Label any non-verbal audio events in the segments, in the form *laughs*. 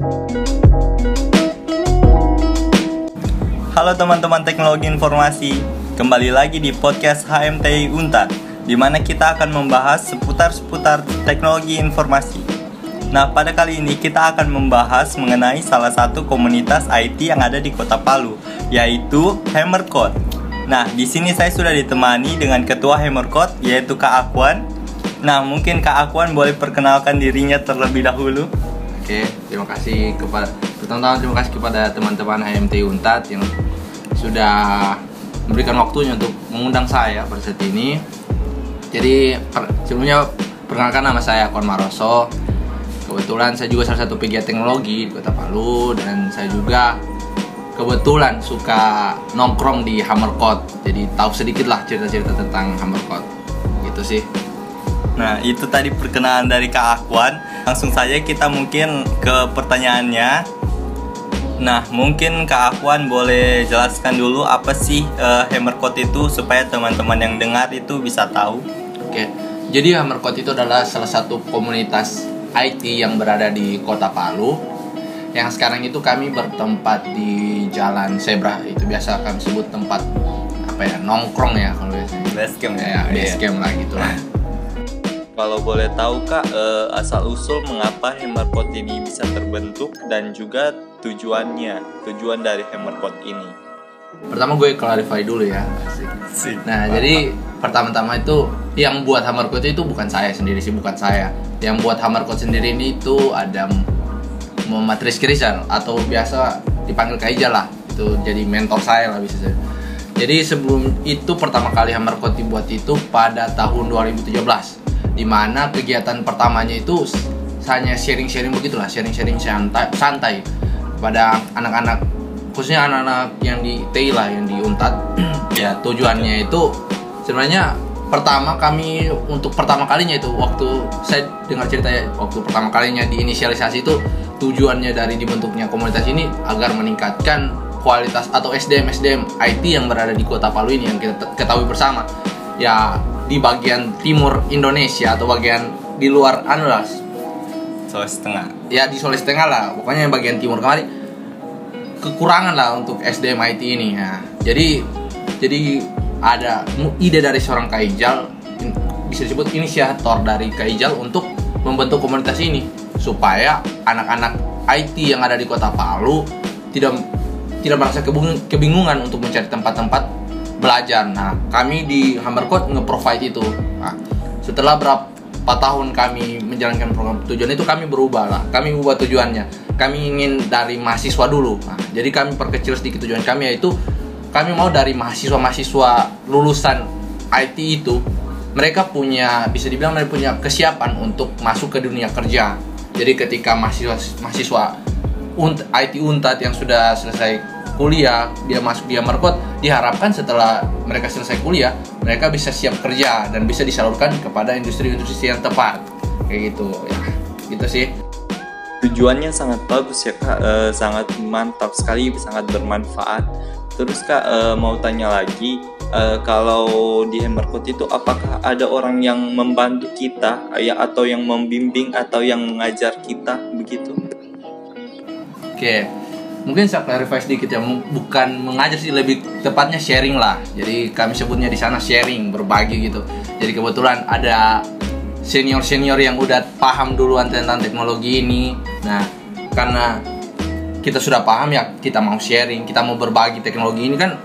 Halo teman-teman teknologi informasi, kembali lagi di podcast HMTI Unta, di mana kita akan membahas seputar-seputar teknologi informasi. Nah, pada kali ini kita akan membahas mengenai salah satu komunitas IT yang ada di Kota Palu, yaitu Hammercode. Nah, di sini saya sudah ditemani dengan ketua Hammercode, yaitu Kak Akwan. Nah, mungkin Kak Akwan boleh perkenalkan dirinya terlebih dahulu. Oke, terima kasih kepada pertama-tama terima kasih kepada teman-teman HMT Untat yang sudah memberikan waktunya untuk mengundang saya pada saat ini. Jadi per- sebelumnya perkenalkan nama saya Kon Maroso. Kebetulan saya juga salah satu pegiat teknologi di Kota Palu dan saya juga kebetulan suka nongkrong di Hammercode. Jadi tahu sedikit lah cerita-cerita tentang Hammercode. Gitu sih. Nah, itu tadi perkenalan dari Kak Akwan. Langsung saja kita mungkin ke pertanyaannya. Nah, mungkin Kak Akwan boleh jelaskan dulu apa sih eh, Hammercode itu supaya teman-teman yang dengar itu bisa tahu. Oke, jadi Hammercode itu adalah salah satu komunitas IT yang berada di Kota Palu. Yang sekarang itu kami bertempat di Jalan Zebra. Itu biasa kami sebut tempat apa ya nongkrong ya kalau biasanya. Basecamp Ya, base camp lah gitu lah. *laughs* Kalau boleh tahu Kak, eh, asal usul mengapa Hammercode ini bisa terbentuk dan juga tujuannya, tujuan dari Hammercode ini. Pertama gue clarify dulu ya. Asik. Nah, jadi pertama-tama itu yang buat Hammercode itu bukan saya sendiri sih, bukan saya. Yang buat Hammercode sendiri ini itu ada Muhammad Rizky Rizal atau biasa dipanggil Kaija lah. Itu jadi mentor saya lah bisa saya. Jadi sebelum itu pertama kali Hammercode dibuat itu pada tahun 2017 di mana kegiatan pertamanya itu hanya sharing-sharing begitulah, sharing-sharing santai, santai pada anak-anak khususnya anak-anak yang di TI lah yang di Untat *clears throat* ya tujuannya itu sebenarnya pertama kami untuk pertama kalinya itu waktu saya dengar cerita ya, waktu pertama kalinya diinisialisasi itu tujuannya dari dibentuknya komunitas ini agar meningkatkan kualitas atau SDM SDM IT yang berada di Kota Palu ini yang kita ketahui bersama ya di bagian timur Indonesia atau bagian di luar anu lah Sulawesi Tengah. ya di Sulawesi Tengah lah. Pokoknya yang bagian timur. Kemarin kekurangan lah untuk SDM IT ini ya. Jadi jadi ada ide dari seorang Kaijal bisa disebut inisiator dari Kaijal untuk membentuk komunitas ini supaya anak-anak IT yang ada di kota Palu tidak tidak merasa kebingung- kebingungan untuk mencari tempat-tempat belajar. Nah, kami di Hammercode nge-provide itu. Nah, setelah berapa tahun kami menjalankan program tujuan itu kami berubah lah. Kami ubah tujuannya. Kami ingin dari mahasiswa dulu. Nah, jadi kami perkecil sedikit tujuan kami yaitu kami mau dari mahasiswa-mahasiswa lulusan IT itu mereka punya bisa dibilang mereka punya kesiapan untuk masuk ke dunia kerja. Jadi ketika mahasiswa mahasiswa IT Untat yang sudah selesai kuliah dia masuk di Hammercode diharapkan setelah mereka selesai kuliah mereka bisa siap kerja dan bisa disalurkan kepada industri-industri yang tepat. Kayak gitu. Ya gitu sih. Tujuannya sangat bagus ya Kak, Eh, sangat mantap sekali, sangat bermanfaat. Terus Kak eh, mau tanya lagi, eh, kalau di Hammercode itu apakah ada orang yang membantu kita ya atau yang membimbing atau yang mengajar kita begitu? oke mungkin saya clarify sedikit ya bukan mengajar sih lebih tepatnya sharing lah. Jadi kami sebutnya di sana sharing berbagi gitu. Jadi kebetulan ada senior senior yang udah paham duluan tentang teknologi ini. Nah karena kita sudah paham ya kita mau sharing kita mau berbagi teknologi ini kan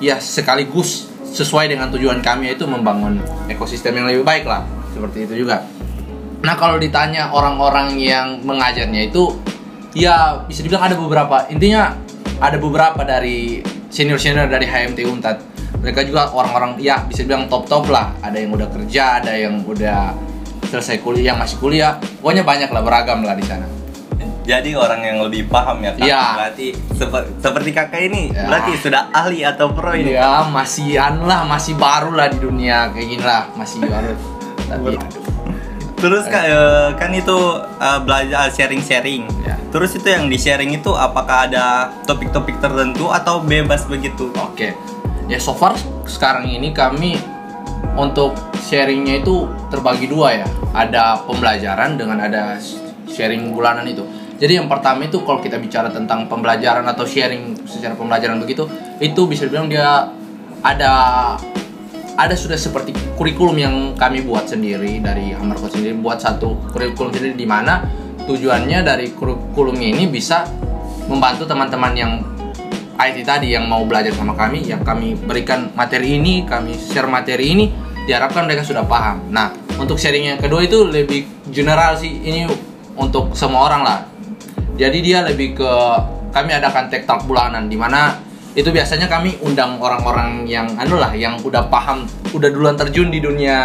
ya sekaligus sesuai dengan tujuan kami yaitu membangun ekosistem yang lebih baik lah. Seperti itu juga. Nah kalau ditanya orang-orang yang mengajarnya itu ya bisa dibilang ada beberapa intinya ada beberapa dari senior senior dari HMT Untat mereka juga orang-orang ya bisa dibilang top top lah ada yang udah kerja ada yang udah selesai kuliah yang masih kuliah pokoknya banyak lah beragam lah di sana Jadi orang yang lebih paham ya Kak. Iya. Berarti seper- seperti Kakak ini Ya. berarti sudah ahli atau pro ini. ya masih anu lah masih baru lah di dunia kayak gini lah masih baru *laughs* tapi Terus Kak eh, kan itu eh, belajar sharing-sharing. Ya. Terus itu yang di-sharing itu apakah ada topik-topik tertentu atau bebas begitu? Oke, ya so far sekarang ini kami untuk sharingnya itu terbagi dua ya. Ada pembelajaran dengan ada sharing bulanan itu. Jadi yang pertama itu kalau kita bicara tentang pembelajaran atau sharing secara pembelajaran begitu, itu bisa dibilang dia ada ada sudah seperti kurikulum yang kami buat sendiri dari Hammercode sendiri buat satu kurikulum sendiri di mana tujuannya dari kurikulumnya ini bisa membantu teman-teman yang IT tadi yang mau belajar sama kami yang kami berikan materi ini kami share materi ini diharapkan mereka sudah paham. Nah untuk sharing yang kedua itu lebih general sih ini untuk semua orang lah. Jadi dia lebih ke kami adakan tech bulanan di mana itu biasanya kami undang orang-orang yang anu lah yang udah paham udah duluan terjun di dunia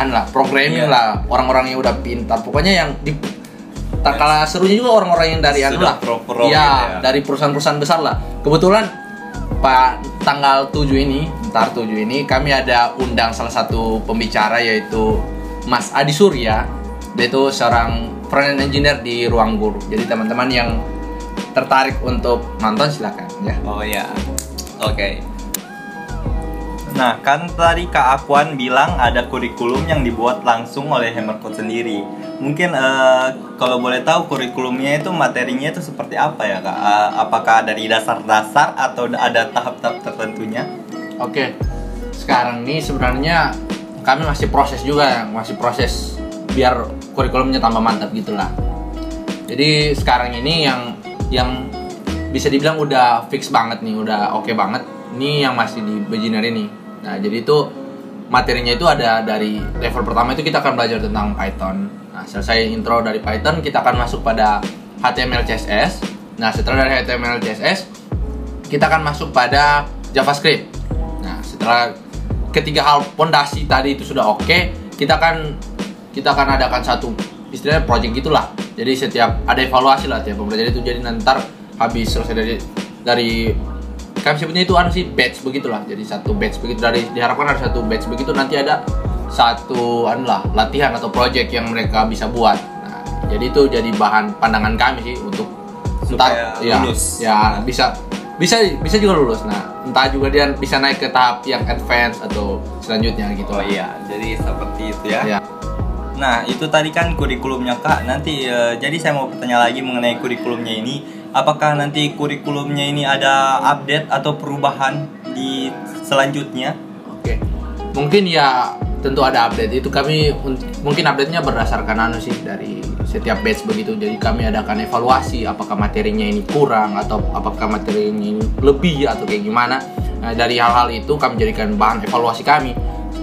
anu lah programming Iya. lah orang-orang yang udah pintar. Pokoknya yang di tak kalah serunya juga orang-orang yang dari anu lah. ya, ya. dari perusahaan-perusahaan besar lah. Kebetulan Pak tanggal 7 ini ntar 7 ini kami ada undang salah satu pembicara yaitu Mas Adi Surya. Dia itu seorang front engineer di ruang guru jadi teman-teman yang tertarik untuk nonton silakan ya Oh ya, oke. Nah, kan tadi Kak Akuan bilang ada kurikulum yang dibuat langsung oleh Hammercode sendiri. Mungkin eh, kalau boleh tahu kurikulumnya itu materinya itu seperti apa ya Kak? Eh, apakah dari dasar-dasar atau ada tahap-tahap tertentunya? Oke, sekarang ini sebenarnya kami masih proses juga, masih proses biar kurikulumnya tambah mantap gitulah. Jadi sekarang ini yang yang bisa dibilang udah fix banget nih, udah oke banget. Ini yang masih di beginner ini. Nah, jadi itu materinya itu ada dari level pertama itu kita akan belajar tentang Python. Nah, selesai intro dari Python, kita akan masuk pada HTML CSS. Nah, setelah dari HTML CSS, kita akan masuk pada JavaScript. Nah, setelah ketiga hal pondasi tadi itu sudah oke, kita akan kita akan adakan satu istilahnya project gitulah. Jadi setiap ada evaluasi lah tiap pembelajaran itu. Jadi nanti habis selesai dari dari kami sebutnya itu anu sih batch begitulah. Jadi satu batch begitu dari diharapkan ada satu batch begitu nanti ada satu anu lah latihan atau project yang mereka bisa buat. Nah, jadi itu jadi bahan pandangan kami sih untuk Supaya ya, lulus. ya bisa bisa bisa juga lulus nah entah juga dia bisa naik ke tahap yang advance atau selanjutnya gitu Oh iya, jadi seperti itu ya. ya Nah, itu tadi kan kurikulumnya Kak. Nanti eh, jadi saya mau bertanya lagi mengenai kurikulumnya ini. Apakah nanti kurikulumnya ini ada update atau perubahan di selanjutnya? oke mungkin ya tentu ada update itu kami un- mungkin update nya berdasarkan anu sih dari setiap batch begitu jadi kami adakan evaluasi apakah materinya ini kurang atau apakah materinya ini lebih atau kayak gimana nah, dari hal-hal itu kami jadikan bahan evaluasi kami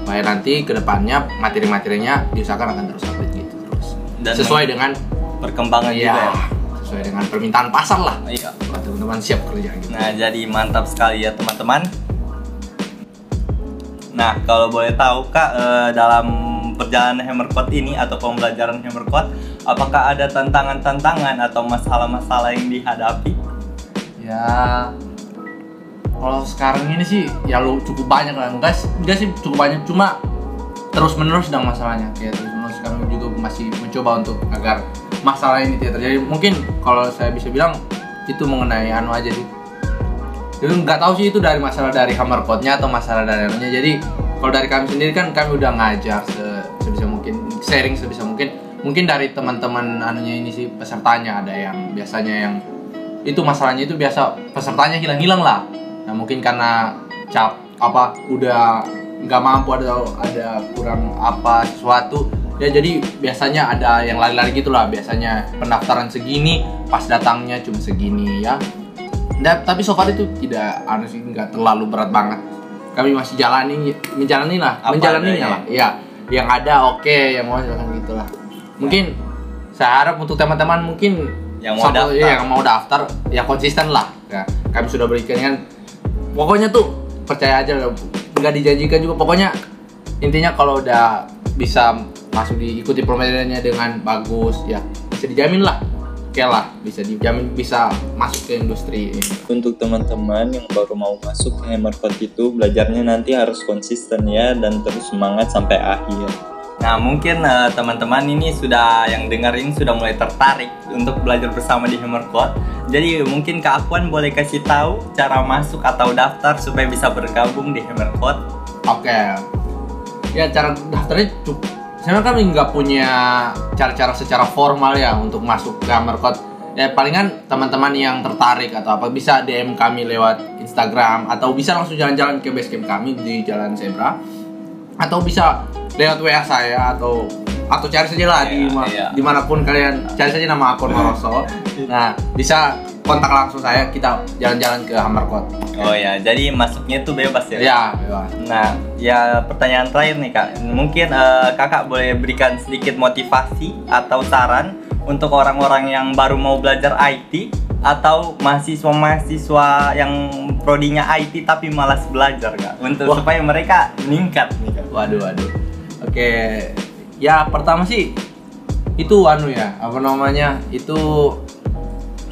supaya nanti ke depannya materi-materinya diusahakan akan terus update gitu terus Dan sesuai dengan Perkembangan juga ya ya. sesuai dengan permintaan pasar lah Iya. Teman-teman siap kerja gitu Nah, jadi mantap sekali ya teman-teman. Nah, kalau boleh tahu Kak, eh, dalam perjalanan Hammercode ini atau pembelajaran Hammercode, apakah ada tantangan-tantangan atau masalah-masalah yang dihadapi? ya kalau sekarang ini sih ya lu cukup banyak lah. Sih- enggak sih cukup banyak. Cuma terus menerus sedang masalahnya. Kayak terus menerus kami juga masih mencoba untuk agar masalah ini tidak terjadi. Mungkin kalau saya bisa bilang itu mengenai anu aja sih. Jadi nggak tahu sih itu dari masalah dari hammer code-nya atau masalah dari anunya. Jadi kalau dari kami sendiri kan kami udah ngajar se- sebisa mungkin sharing sebisa mungkin. Mungkin dari teman-teman anunya ini sih pesertanya. Ada yang biasanya yang itu masalahnya itu biasa pesertanya hilang-hilang lah nah mungkin karena cap apa udah nggak mampu ada ada kurang apa sesuatu ya jadi biasanya ada yang lari-lari gitulah. Biasanya pendaftaran segini pas datangnya cuma segini ya. Dan, tapi so far itu tidak anu sih nggak terlalu berat banget. Kami masih jalani menjalani lah Apa menjalaninya lah ya. Yang ada oke yang mau silakan gitulah. Mungkin saya harap untuk teman-teman mungkin Yang mau Sampai- daftar. iya, yang mau daftar ya konsisten lah. Ya, kami sudah berikan kan pokoknya tuh percaya aja lah. nggak dijanjikan juga pokoknya intinya kalau udah bisa masuk diikuti pembelajarannya dengan bagus ya bisa dijamin lah oke lah bisa dijamin bisa masuk ke industri ini. Untuk teman-teman yang baru mau masuk ke Hammercode itu, belajarnya nanti harus konsisten ya dan terus semangat sampai akhir. Nah, mungkin eh, teman-teman ini sudah yang dengerin sudah mulai tertarik untuk belajar bersama di Hammercode. Jadi mungkin Kak Akuan boleh kasih tahu cara masuk atau daftar supaya bisa bergabung di Hammercode. Oke. Ya cara daftarnya cukup. Sebenarnya kami nggak punya cara-cara secara formal ya untuk masuk ke Hammercode. ya palingan teman-teman yang tertarik atau apa bisa DM kami lewat Instagram atau bisa langsung jalan-jalan ke base camp kami di Jalan Zebra atau bisa lewat WA saya atau atau cari saja lah di Iya, ma- iya. di mana pun kalian cari saja nama akun Maroso. Nah bisa kontak langsung saya kita jalan-jalan ke Hammerkot Oh ya, jadi masuknya tuh bebas ya. ya bebas. Nah, ya pertanyaan terakhir nih kak, mungkin eh, kakak boleh berikan sedikit motivasi atau saran untuk orang-orang yang baru mau belajar IT atau mahasiswa-mahasiswa yang prodinya IT tapi malas belajar kak, untuk Wah. supaya mereka meningkat nih kak. Waduh, waduh. Oke, ya pertama sih itu anu ya, apa namanya? Itu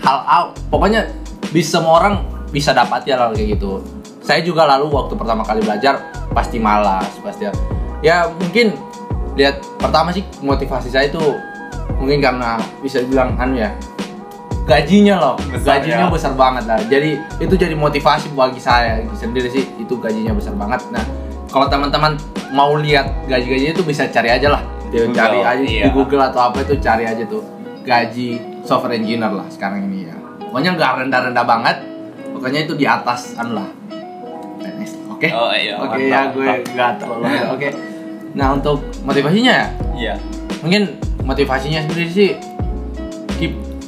hal out. Pokoknya bisa semua orang bisa dapat ya hal kayak gitu. Saya juga lalu waktu pertama kali belajar pasti malas, pasti ya mungkin lihat pertama sih motivasi saya itu mungkin karena bisa dibilang anu ya gajinya loh. Besar, gajinya ya. besar banget lah. Jadi itu jadi motivasi bagi saya sendiri sih. Itu gajinya besar banget. Nah kalau teman-teman mau lihat gaji-gajinya itu bisa cari aja lah. Google, cari aja iya. di Google atau apa itu cari aja tuh. Gaji software engineer lah sekarang ini ya. Pokoknya nggak rendah-rendah banget. Pokoknya itu di atas anu lah oke? Oh, iya, oke ya gue nggak terlalu oke? Nah untuk motivasinya ya? Iya. mungkin motivasinya sendiri sih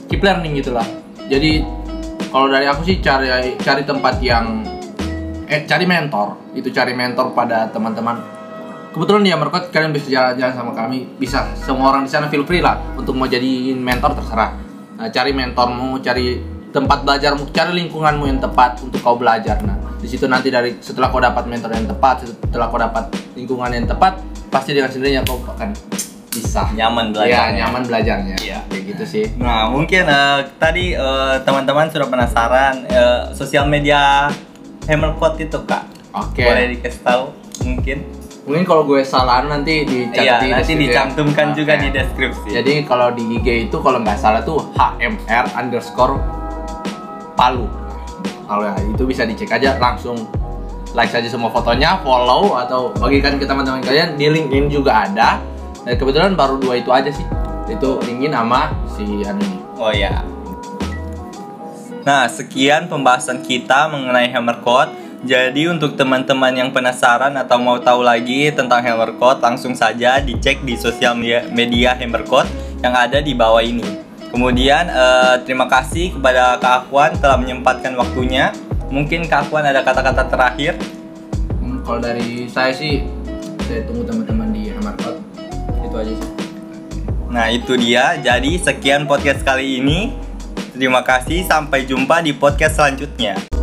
keep learning gitulah jadi kalau dari aku sih cari cari tempat yang eh cari mentor. Itu cari mentor pada teman-teman. Kebetulan di Amerkot kalian bisa jalan-jalan sama kami. Bisa semua orang di sana feel free lah untuk mau jadiin mentor terserah. Nah, cari mentormu cari tempat belajarmu cari lingkunganmu yang tepat untuk kau belajar. Nah di situ nanti dari setelah kau dapat mentor yang tepat setelah kau dapat lingkungan yang tepat pasti dengan sendirinya kau akan bisa Nyaman ya belajarnya. nyaman belajarnya Iya. kayak gitu sih Nah, mungkin eh, tadi eh, teman-teman sudah penasaran eh, sosial media Hammerpot itu kak. oke Boleh dikasih tahu mungkin? mungkin kalau gue salah nanti dicatat Iya, di nanti ya. dicantumkan juga Oke. di deskripsi. Jadi kalau di IG itu kalau nggak salah tuh HMR underscore Palu. Kalau ya, itu bisa dicek aja langsung like saja semua fotonya, follow atau bagikan ke teman-teman kalian di LinkedIn juga ada. Dan kebetulan baru dua itu aja sih. Itu LinkedIn sama si anu ini. Oh ya. Nah, sekian pembahasan kita mengenai Hammer Code. Jadi untuk teman-teman yang penasaran atau mau tahu lagi tentang Hammer Code, langsung saja dicek di sosial media, media Hammer Code yang ada di bawah ini. Kemudian eh, terima kasih kepada Kak Akwan telah menyempatkan waktunya. Mungkin Kak Akwan ada kata-kata terakhir. Hmm, kalau dari saya sih saya tunggu teman-teman aja sih. Nah, itu dia. Jadi sekian podcast kali ini. Terima kasih, sampai jumpa di podcast selanjutnya.